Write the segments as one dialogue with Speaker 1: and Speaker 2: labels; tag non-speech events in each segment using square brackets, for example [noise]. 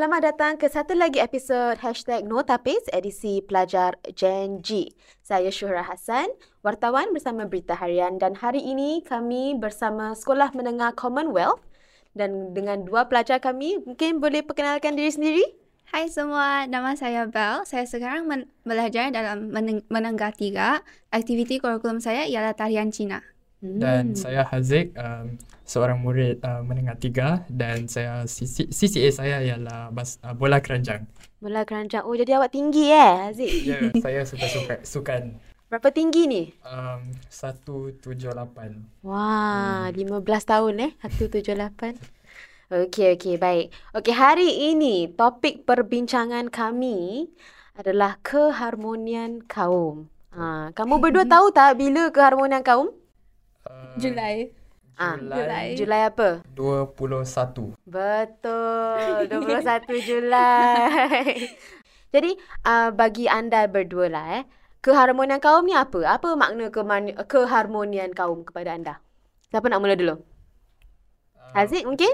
Speaker 1: Selamat datang ke satu lagi episod Hashtag Notapis edisi Pelajar Gen G. Saya Syuhra Hassan, wartawan bersama Berita Harian dan hari ini kami bersama Sekolah Menengah Commonwealth dan dengan dua pelajar kami, mungkin boleh perkenalkan diri sendiri?
Speaker 2: Hai semua, nama saya Belle. Saya sekarang men- belajar dalam meneng- menengah tiga. Aktiviti kurikulum saya ialah tarian Cina.
Speaker 3: Dan saya Haziq, um, seorang murid uh, menengah tiga dan saya CC, CCA saya ialah bas, uh, bola keranjang.
Speaker 1: Bola keranjang. Oh, jadi awak tinggi eh, Aziz?
Speaker 3: Ya, saya suka suka sukan
Speaker 1: Berapa tinggi ni?
Speaker 3: um, 178.
Speaker 1: Wah, hmm. 15 tahun eh. 178. Okey, okey, baik. Okey, hari ini topik perbincangan kami adalah keharmonian kaum. Ha, kamu berdua [laughs] tahu tak bila keharmonian kaum?
Speaker 3: Uh,
Speaker 2: Julai.
Speaker 1: Ah,
Speaker 3: Julai
Speaker 1: Julai apa?
Speaker 3: 21.
Speaker 1: Betul, [laughs] 21 Julai. [laughs] Jadi, uh, bagi anda berdua lah eh, keharmonian kaum ni apa? Apa makna keman- keharmonian kaum kepada anda? Siapa nak mula dulu?
Speaker 3: Uh,
Speaker 1: Haziq mungkin?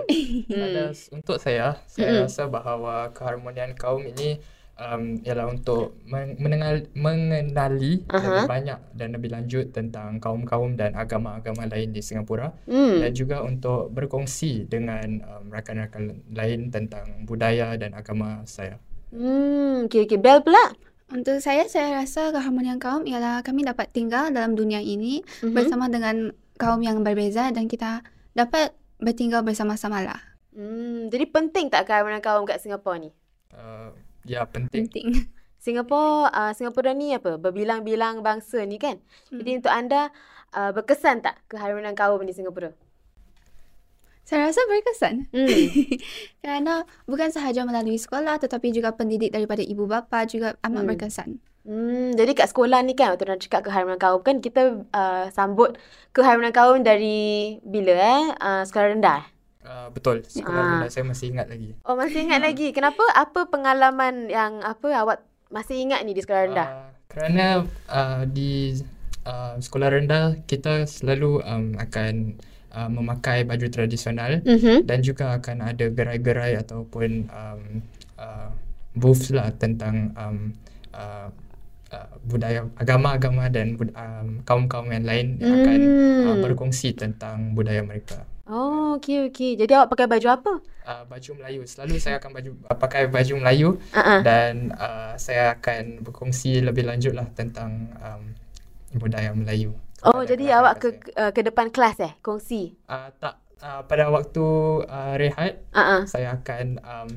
Speaker 3: Ada, [laughs] untuk saya, saya rasa bahawa keharmonian kaum ini um, ialah untuk men- menengal, mengenali
Speaker 1: Aha.
Speaker 3: lebih banyak dan lebih lanjut tentang kaum-kaum dan agama-agama lain di Singapura.
Speaker 1: Hmm.
Speaker 3: dan juga untuk berkongsi dengan um, rakan-rakan lain tentang budaya dan agama saya.
Speaker 1: Hmm, okey okey. Bel pula?
Speaker 2: Untuk saya, saya rasa keharmonian kaum ialah kami dapat tinggal dalam dunia ini
Speaker 1: Mhm.
Speaker 2: bersama dengan kaum yang berbeza dan kita dapat bertinggal bersama-sama lah.
Speaker 1: Hmm, jadi penting tak keharmonian kaum kat Singapura ni?
Speaker 3: Uh, ya penting.
Speaker 2: Penting. [laughs]
Speaker 1: Singapura, uh, Singapura ni apa? Berbilang-bilang bangsa ni kan? Jadi untuk anda uh, berkesan tak keharmonian kaum di Singapura?
Speaker 2: Saya rasa berkesan.
Speaker 1: Hmm. [laughs]
Speaker 2: Kerana bukan sahaja melalui sekolah tetapi juga pendidik daripada ibu bapa juga amat
Speaker 1: Hmm.
Speaker 2: berkesan.
Speaker 1: Hmm, jadi kat sekolah ni kan waktu nak cakap keharmonian kaum kan kita uh, sambut keharmonian kaum dari bila eh? Uh, sekolah rendah. Eh?
Speaker 3: Uh, betul. Sekolah
Speaker 1: Ah.
Speaker 3: rendah saya masih ingat lagi.
Speaker 1: Oh masih ingat lagi. Kenapa? Apa pengalaman yang apa awak masih ingat ni di sekolah rendah?
Speaker 3: Uh, kerana uh, di uh, sekolah rendah kita selalu um, akan uh, memakai baju tradisional
Speaker 1: Mhm.
Speaker 3: dan juga akan ada gerai-gerai ataupun um, uh, booths lah tentang um, uh, uh, budaya agama-agama dan bud- um, kaum-kaum yang lain yang akan uh,
Speaker 1: Hmm.
Speaker 3: berkongsi tentang budaya mereka.
Speaker 1: Oh, okey okey. Jadi awak pakai baju apa?
Speaker 3: Uh, baju Melayu. Selalu saya akan baju uh, pakai baju Melayu
Speaker 1: Uh-uh.
Speaker 3: dan uh, saya akan berkongsi lebih lanjut lah tentang um, budaya Melayu.
Speaker 1: Oh, jadi awak ke
Speaker 3: saya.
Speaker 1: uh, ke depan kelas eh, kongsi.
Speaker 3: Uh, tak uh, pada waktu uh, rehat
Speaker 1: Uh-uh.
Speaker 3: saya akan um,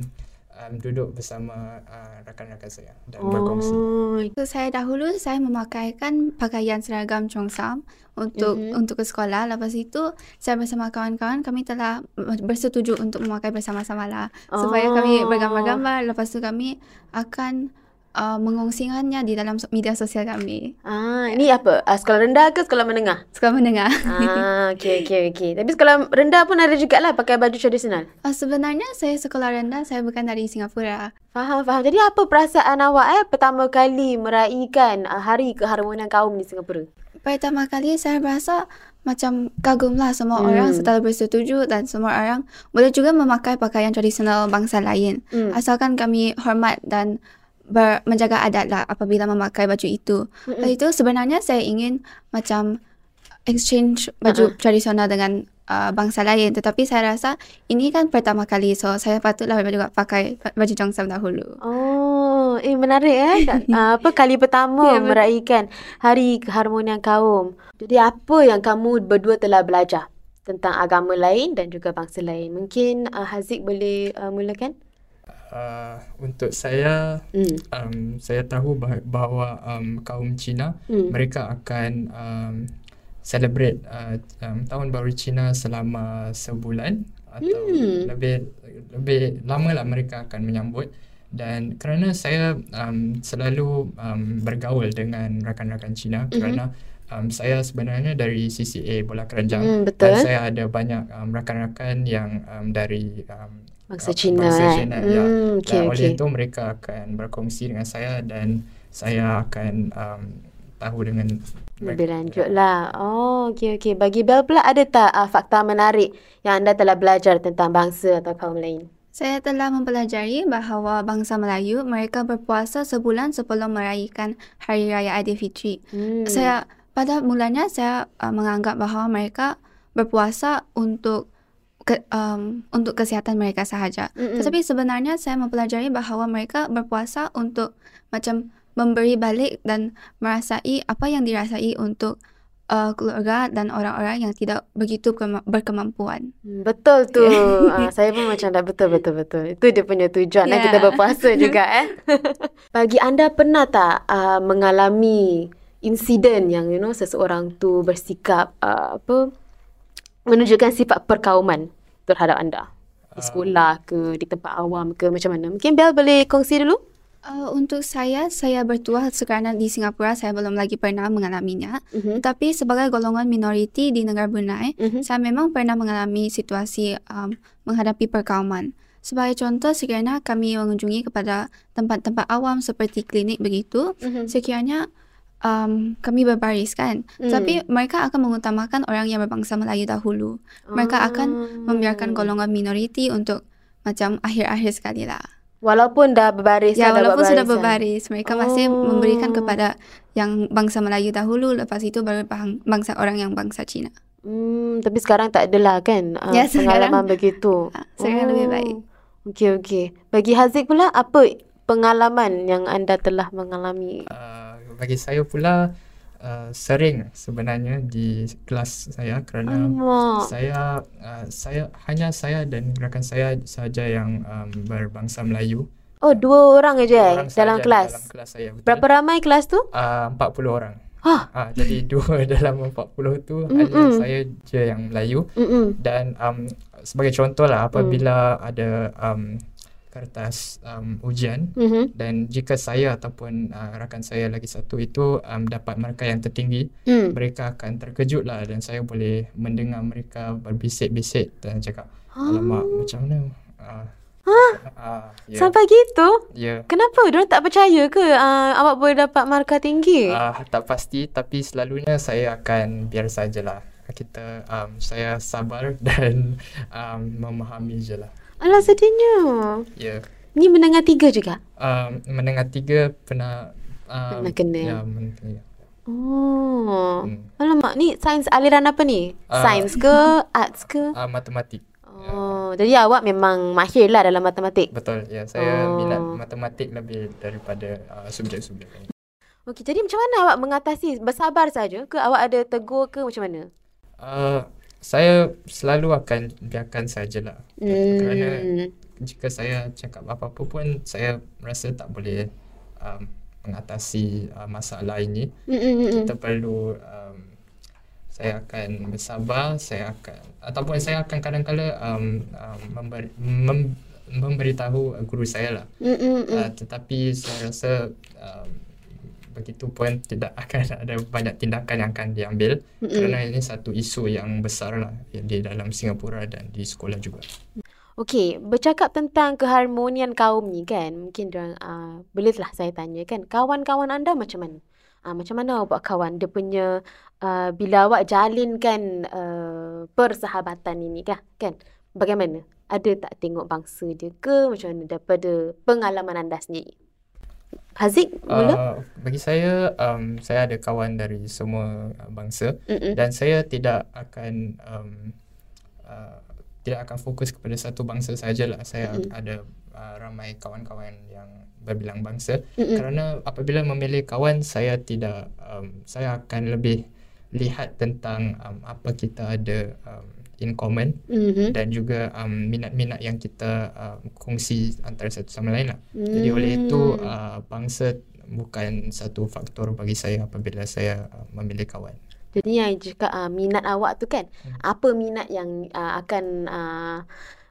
Speaker 3: um, duduk bersama uh, rakan-rakan saya dan berkongsi.
Speaker 1: Oh,
Speaker 2: So, saya dahulu saya memakaikan pakaian seragam Chongsam untuk
Speaker 1: Mhm.
Speaker 2: untuk ke sekolah. Lepas itu saya bersama kawan-kawan kami telah bersetuju untuk memakai bersama-sama lah supaya kami
Speaker 1: Oh.
Speaker 2: bergambar-gambar. Lepas tu kami akan uh, mengongsikannya di dalam media sosial kami.
Speaker 1: Ah, ini apa? Uh, sekolah rendah ke sekolah menengah?
Speaker 2: Sekolah mendengar.
Speaker 1: ah, [laughs] okey okey okey. Tapi sekolah rendah pun ada jugalah pakai baju tradisional.
Speaker 2: Uh, sebenarnya saya sekolah rendah, saya bukan dari Singapura.
Speaker 1: Faham faham. Jadi apa perasaan awak eh pertama kali meraihkan uh, hari keharmonian kaum di Singapura?
Speaker 2: Pertama kali saya rasa macam kagum lah semua
Speaker 1: Hmm.
Speaker 2: orang setelah bersetuju dan semua orang boleh juga memakai pakaian tradisional bangsa lain.
Speaker 1: Hmm.
Speaker 2: Asalkan kami hormat dan ber, menjaga adat lah apabila memakai baju itu.
Speaker 1: Mm-mm.
Speaker 2: Lepas itu sebenarnya saya ingin macam exchange baju
Speaker 1: Uh-uh.
Speaker 2: tradisional dengan uh, bangsa lain. Tetapi saya rasa ini kan pertama kali so saya patutlah juga pakai baju Chongsam dahulu.
Speaker 1: Oh, eh menarik eh. [laughs] uh, apa kali pertama
Speaker 2: Ya, betul.
Speaker 1: meraihkan hari keharmonian kaum. Jadi apa yang kamu berdua telah belajar tentang agama lain dan juga bangsa lain? Mungkin uh, Haziq boleh uh, mulakan?
Speaker 3: Uh, untuk saya,
Speaker 1: Hmm.
Speaker 3: um, saya tahu bah- bahawa um, kaum Cina
Speaker 1: Hmm.
Speaker 3: mereka akan um, celebrate uh, um, tahun baru Cina selama sebulan atau
Speaker 1: Hmm.
Speaker 3: lebih lebih lama lah mereka akan menyambut dan kerana saya um, selalu um, bergaul dengan rakan-rakan Cina
Speaker 1: Mhm.
Speaker 3: kerana um, saya sebenarnya dari CCA bola keranjang dan
Speaker 1: betul.
Speaker 3: saya ada banyak um, rakan-rakan yang um, dari um,
Speaker 1: Bangsa Cina
Speaker 3: bangsa
Speaker 1: eh.
Speaker 3: Cina, ya.
Speaker 1: Hmm, okey
Speaker 3: dan oleh
Speaker 1: okey.
Speaker 3: itu mereka akan berkongsi dengan saya dan saya akan um, tahu dengan
Speaker 1: Lebih lanjut lah. Oh, okey okey. Bagi Bel pula ada tak uh, fakta menarik yang anda telah belajar tentang bangsa atau kaum lain?
Speaker 2: Saya telah mempelajari bahawa bangsa Melayu mereka berpuasa sebulan sebelum merayakan Hari Raya Aidilfitri.
Speaker 1: Hmm.
Speaker 2: Saya pada mulanya saya uh, menganggap bahawa mereka berpuasa untuk ke, um, untuk kesihatan mereka sahaja.
Speaker 1: Mm-mm.
Speaker 2: Tetapi sebenarnya saya mempelajari bahawa mereka berpuasa untuk macam memberi balik dan merasai apa yang dirasai untuk uh, keluarga dan orang-orang yang tidak begitu berkema- berkemampuan.
Speaker 1: Hmm, Betul tu. [laughs] ah, saya pun macam dah betul betul betul. Itu dia punya tujuan yeah. Kita berpuasa [laughs] juga eh. [laughs] Bagi anda pernah tak uh, mengalami insiden yang you know seseorang tu bersikap uh, apa menunjukkan sifat perkauman terhadap anda? Di sekolah ke, di tempat awam ke, macam mana? Mungkin Bel boleh kongsi dulu?
Speaker 2: Uh, untuk saya, saya bertuah sekarang di Singapura, saya belum lagi pernah mengalaminya.
Speaker 1: Mhm.
Speaker 2: Tetapi sebagai golongan minoriti di negara Brunei,
Speaker 1: Mhm.
Speaker 2: saya memang pernah mengalami situasi um, menghadapi perkauman. Sebagai contoh, sekiranya kami mengunjungi kepada tempat-tempat awam seperti klinik begitu,
Speaker 1: Mhm.
Speaker 2: sekiranya um, kami berbaris kan.
Speaker 1: Hmm.
Speaker 2: Tapi mereka akan mengutamakan orang yang berbangsa Melayu dahulu. Mereka akan membiarkan
Speaker 1: Ah.
Speaker 2: golongan minoriti untuk macam akhir-akhir sekali lah.
Speaker 1: Walaupun dah berbaris
Speaker 2: Ya,
Speaker 1: dah
Speaker 2: walaupun
Speaker 1: buat
Speaker 2: sudah
Speaker 1: barisan.
Speaker 2: berbaris, mereka masih
Speaker 1: Oh.
Speaker 2: memberikan kepada yang bangsa Melayu dahulu, lepas itu baru bang- bangsa orang yang bangsa Cina.
Speaker 1: Hmm, tapi sekarang tak adalah kan uh,
Speaker 2: Ya, sekarang-
Speaker 1: pengalaman begitu.
Speaker 2: Ah, sekarang lebih baik.
Speaker 1: Okey, okey. Bagi Haziq pula, apa pengalaman yang anda telah mengalami?
Speaker 3: Uh, bagi saya pula uh, sering sebenarnya di kelas saya kerana
Speaker 1: Alamak.
Speaker 3: saya uh, saya hanya saya dan rakan saya saja yang um, berbangsa Melayu.
Speaker 1: Oh, dua orang aja eh,
Speaker 3: Orang
Speaker 1: dalam kelas.
Speaker 3: Dalam kelas saya betul.
Speaker 1: Berapa ramai kelas tu?
Speaker 3: Uh, 40 orang.
Speaker 1: Hah?
Speaker 3: Ah, jadi [laughs] dua dalam 40 tu
Speaker 1: Mm-mm.
Speaker 3: hanya saya je yang Melayu
Speaker 1: Mm-mm.
Speaker 3: dan um, sebagai contoh lah apabila
Speaker 1: Mm.
Speaker 3: ada um, kertas um, ujian
Speaker 1: Mhm.
Speaker 3: dan jika saya ataupun uh, rakan saya lagi satu itu um, dapat markah yang tertinggi
Speaker 1: Hmm.
Speaker 3: mereka akan terkejut lah dan saya boleh mendengar mereka berbisik-bisik dan cakap alamak macam mana uh, uh, ya
Speaker 1: Sampai gitu?
Speaker 3: ya
Speaker 1: Kenapa? Diorang tak percaya ke uh, awak boleh dapat markah tinggi?
Speaker 3: uh, tak pasti tapi selalunya saya akan biar sajalah kita um, saya sabar [laughs] dan um, memahami je lah
Speaker 1: Alah sedihnya.
Speaker 3: ya
Speaker 1: Ni menengah tiga juga?
Speaker 3: um, menengah tiga pernah um,
Speaker 1: Pernah kena.
Speaker 3: ya, men- ya.
Speaker 1: Oh.
Speaker 3: Hmm.
Speaker 1: Alamak, ni sains aliran apa ni?
Speaker 3: Ah.
Speaker 1: Sains ke? [laughs] Arts ke?
Speaker 3: Uh, matematik
Speaker 1: Oh, jadi awak memang mahir lah dalam matematik.
Speaker 3: betul ya saya
Speaker 1: Oh.
Speaker 3: minat matematik lebih daripada uh, subjek-subjek lain
Speaker 1: Okey, jadi macam mana awak mengatasi? Bersabar saja ke awak ada tegur ke macam mana?
Speaker 3: Uh, saya selalu akan biarkan sajalah. Kerana
Speaker 1: Hmm.
Speaker 3: jika saya cakap apa-apa pun saya rasa tak boleh um, mengatasi uh, masalah ini.
Speaker 1: Mm, mm, mm, mm.
Speaker 3: Kita perlu um, saya akan bersabar, saya akan ataupun saya akan kadang-kala um, um, memberi, mem, memberitahu guru saya lah. Uh, tetapi saya rasa um, begitu pun tidak akan [laughs] ada banyak tindakan yang akan diambil
Speaker 1: Mm-mm.
Speaker 3: kerana ini satu isu yang besar lah di dalam Singapura dan di sekolah juga.
Speaker 1: Okey, bercakap tentang keharmonian kaum ni kan, mungkin orang uh, bolehlah saya tanya kan, kawan-kawan anda macam mana? Uh, macam mana awak buat kawan? Dia punya uh, bila awak jalinkan uh, persahabatan ini kah, kan? Bagaimana? Ada tak tengok bangsa dia ke macam mana daripada pengalaman anda sendiri? Haziq, mula?
Speaker 3: Uh, bagi saya, um, saya ada kawan dari semua bangsa
Speaker 1: Mm-mm.
Speaker 3: dan saya tidak akan um, uh, tidak akan fokus kepada satu bangsa sajalah. Saya
Speaker 1: Mm-mm.
Speaker 3: ada uh, ramai kawan-kawan yang berbilang bangsa
Speaker 1: Mm-mm.
Speaker 3: kerana apabila memilih kawan saya tidak um, saya akan lebih lihat tentang um, apa kita ada um, in common
Speaker 1: Mhm.
Speaker 3: dan juga um, minat-minat yang kita um, kongsi antara satu sama lain lah. Jadi oleh itu
Speaker 1: Hmm.
Speaker 3: uh, bangsa bukan satu faktor bagi saya apabila saya uh, memilih kawan.
Speaker 1: Jadi yang cakap uh, minat awak tu kan,
Speaker 3: Hmm.
Speaker 1: apa minat yang uh, akan uh,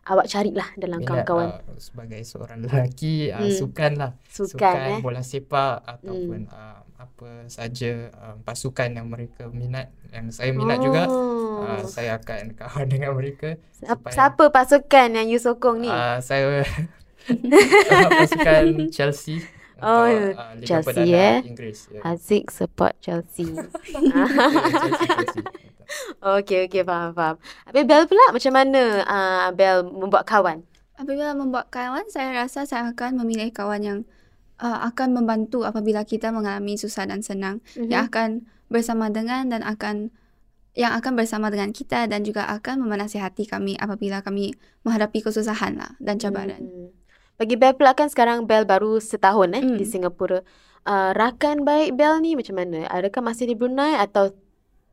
Speaker 1: awak carilah dalam kawan-kawan?
Speaker 3: uh, sebagai seorang lelaki uh,
Speaker 1: Hmm.
Speaker 3: sukan lah.
Speaker 1: Sukan, eh?
Speaker 3: bola sepak ataupun uh, apa saja uh, pasukan yang mereka minat yang saya minat juga
Speaker 1: Oh.
Speaker 3: uh, saya akan [laughs] kawan dengan mereka
Speaker 1: Siapa,
Speaker 3: supaya-
Speaker 1: siapa pasukan yang you sokong ni?
Speaker 3: Uh, saya [laughs] [laughs] pasukan Chelsea
Speaker 1: Oh,
Speaker 3: uh, Liga
Speaker 1: Chelsea,
Speaker 3: Perdana
Speaker 1: eh?
Speaker 3: Inggeris. Ya.
Speaker 1: Haziq support Chelsea.
Speaker 3: Chelsea, Chelsea.
Speaker 1: Okey, okey, faham, faham. Habis Bel pula macam mana uh, Bel membuat kawan?
Speaker 2: Apabila membuat kawan, saya rasa saya akan memilih kawan yang uh, akan membantu apabila kita mengalami susah dan senang,
Speaker 1: Mhm.
Speaker 2: yang akan bersama dengan dan akan yang akan bersama dengan kita dan juga akan memenasihati kami apabila kami menghadapi kesusahan lah dan cabaran.
Speaker 1: Hmm. Bagi Bel pula kan sekarang Bel baru setahun eh di
Speaker 2: Hmm.
Speaker 1: Singapura. Uh, rakan baik Bel ni macam mana? Adakah masih di Brunei atau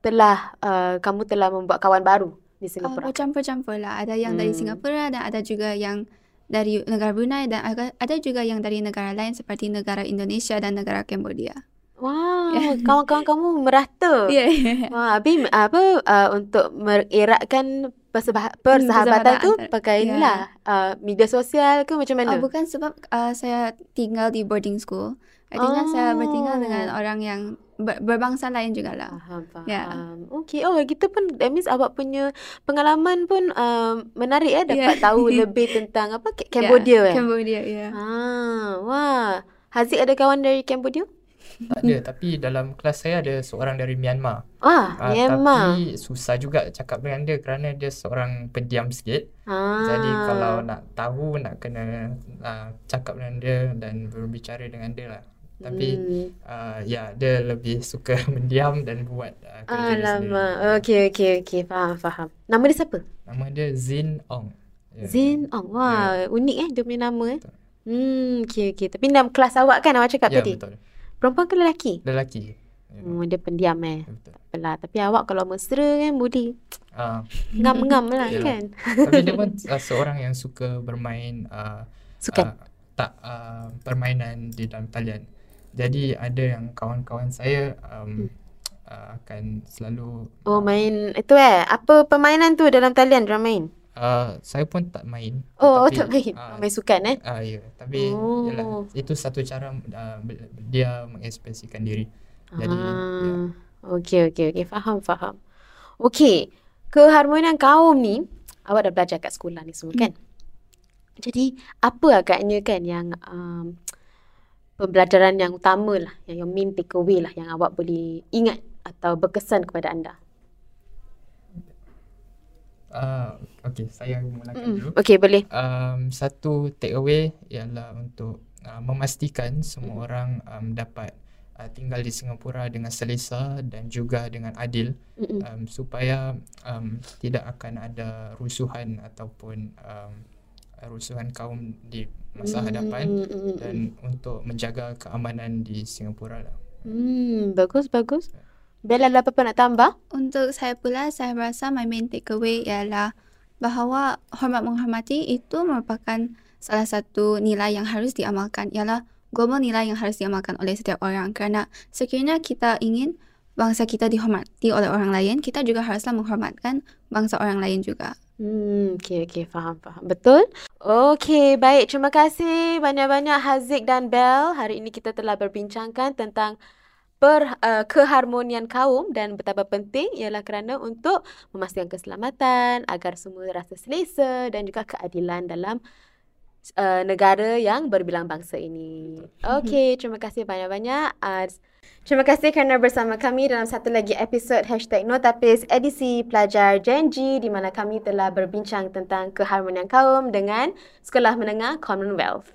Speaker 1: telah uh, kamu telah membuat kawan baru di
Speaker 2: Uh,
Speaker 1: Singapura?
Speaker 2: bercampur-campur lah. Ada yang dari
Speaker 1: Hmm.
Speaker 2: Singapura dan ada juga yang dari negara Brunei dan ada juga yang dari negara lain seperti negara Indonesia dan negara Cambodia.
Speaker 1: Wow,
Speaker 2: Ya. [laughs]
Speaker 1: kawan-kawan kamu merata.
Speaker 2: Ya. Yeah.
Speaker 1: Wah, habis apa uh, untuk mengeratkan persebah- persahabatan
Speaker 2: persahabatan
Speaker 1: tu
Speaker 2: antar-
Speaker 1: pakai
Speaker 2: ya.
Speaker 1: inilah uh, media sosial ke macam mana?
Speaker 2: Oh, bukan sebab uh, saya tinggal di boarding school. Artinya saya bertinggal dengan
Speaker 1: Oh.
Speaker 2: orang yang ber- berbangsa lain juga lah.
Speaker 1: Faham, faham.
Speaker 2: Ya.
Speaker 1: Okey. Oh, gitu pun that means awak punya pengalaman pun uh, menarik eh dapat
Speaker 2: Ya.
Speaker 1: tahu [laughs] lebih tentang apa Ca- Cambodia
Speaker 2: Ya,
Speaker 1: eh.
Speaker 2: Cambodia, ya.
Speaker 1: Ah, wah. Haziq ada kawan dari Cambodia?
Speaker 3: Tak ada, tapi dalam kelas saya ada seorang dari Myanmar.
Speaker 1: Ah,
Speaker 3: Ah,
Speaker 1: Myanmar.
Speaker 3: Tapi susah juga cakap dengan dia kerana dia seorang pendiam sikit.
Speaker 1: Ah.
Speaker 3: Jadi kalau nak tahu nak kena uh, cakap dengan dia dan berbicara dengan dia lah. Tapi
Speaker 1: Hmm.
Speaker 3: uh, ya dia lebih suka [laughs] mendiam dan buat uh, kerja dia sendiri.
Speaker 1: Alamak. Okey, okey, okey. Faham, faham. Nama dia siapa?
Speaker 3: Nama dia Zin Ong. Ya.
Speaker 1: Zin Ong. Wah, unik eh dia punya nama eh.
Speaker 3: Betul.
Speaker 1: Hmm, okey, okey. Tapi dalam kelas awak kan awak cakap
Speaker 3: Ya
Speaker 1: tadi?
Speaker 3: betul.
Speaker 1: Perempuan ke lelaki?
Speaker 3: Lelaki.
Speaker 1: Hmm, dia pendiam eh.
Speaker 3: betul.
Speaker 1: Apalah, tapi awak kalau mesra kan boleh
Speaker 3: Ah,
Speaker 1: ngam-ngam lah
Speaker 3: Yalah.
Speaker 1: kan.
Speaker 3: tapi dia [laughs] pun uh, seorang yang suka bermain uh,
Speaker 1: Sukan.
Speaker 3: uh, tak uh, permainan di dalam talian. Jadi ada yang kawan-kawan saya um, uh, akan selalu
Speaker 1: Hmm. Oh, main itu eh. Apa permainan tu dalam talian dia main?
Speaker 3: uh, saya pun tak main.
Speaker 1: Oh, oh
Speaker 3: Tetapi,
Speaker 1: tak main.
Speaker 3: ah,
Speaker 1: main sukan eh.
Speaker 3: Ah ya, tapi
Speaker 1: Oh.
Speaker 3: yalah, itu satu cara uh, dia mengekspresikan diri. Jadi ya.
Speaker 1: ah. Okey, okey, okey. Faham, faham. Okey. Keharmonian kaum ni awak dah belajar kat sekolah ni semua kan? Jadi apa agaknya kan yang um, pembelajaran yang utama lah, yang your main takeaway lah yang awak boleh ingat atau berkesan kepada anda?
Speaker 3: uh, okey, saya mulakan dulu.
Speaker 1: Mm. Okey, boleh.
Speaker 3: Um, satu take away ialah untuk uh, memastikan semua orang um, dapat uh, tinggal di Singapura dengan selesa dan juga dengan adil
Speaker 1: Mm-mm.
Speaker 3: um, supaya um, tidak akan ada rusuhan ataupun um, rusuhan kaum di masa hadapan
Speaker 1: Mm, mm, mm,
Speaker 3: dan untuk menjaga keamanan di Singapura lah.
Speaker 1: Hmm, bagus, bagus. Bella ada apa-apa nak tambah?
Speaker 2: Untuk saya pula, saya rasa my main takeaway ialah bahawa hormat menghormati itu merupakan salah satu nilai yang harus diamalkan. Ialah global nilai yang harus diamalkan oleh setiap orang. Kerana sekiranya kita ingin bangsa kita dihormati oleh orang lain, kita juga haruslah menghormatkan bangsa orang lain juga.
Speaker 1: Hmm, okey, okey, faham, faham. Betul? Okey, baik. Terima kasih banyak-banyak Haziq dan Bel. Hari ini kita telah berbincangkan tentang per, uh, keharmonian kaum dan betapa penting ialah kerana untuk memastikan keselamatan agar semua rasa selesa dan juga keadilan dalam uh, negara yang berbilang bangsa ini. [laughs] Okey, terima kasih banyak-banyak. Uh, terima kasih kerana bersama kami dalam satu lagi episod Hashtag Notapis edisi Pelajar Gen Z di mana kami telah berbincang tentang keharmonian kaum dengan Sekolah Menengah Commonwealth.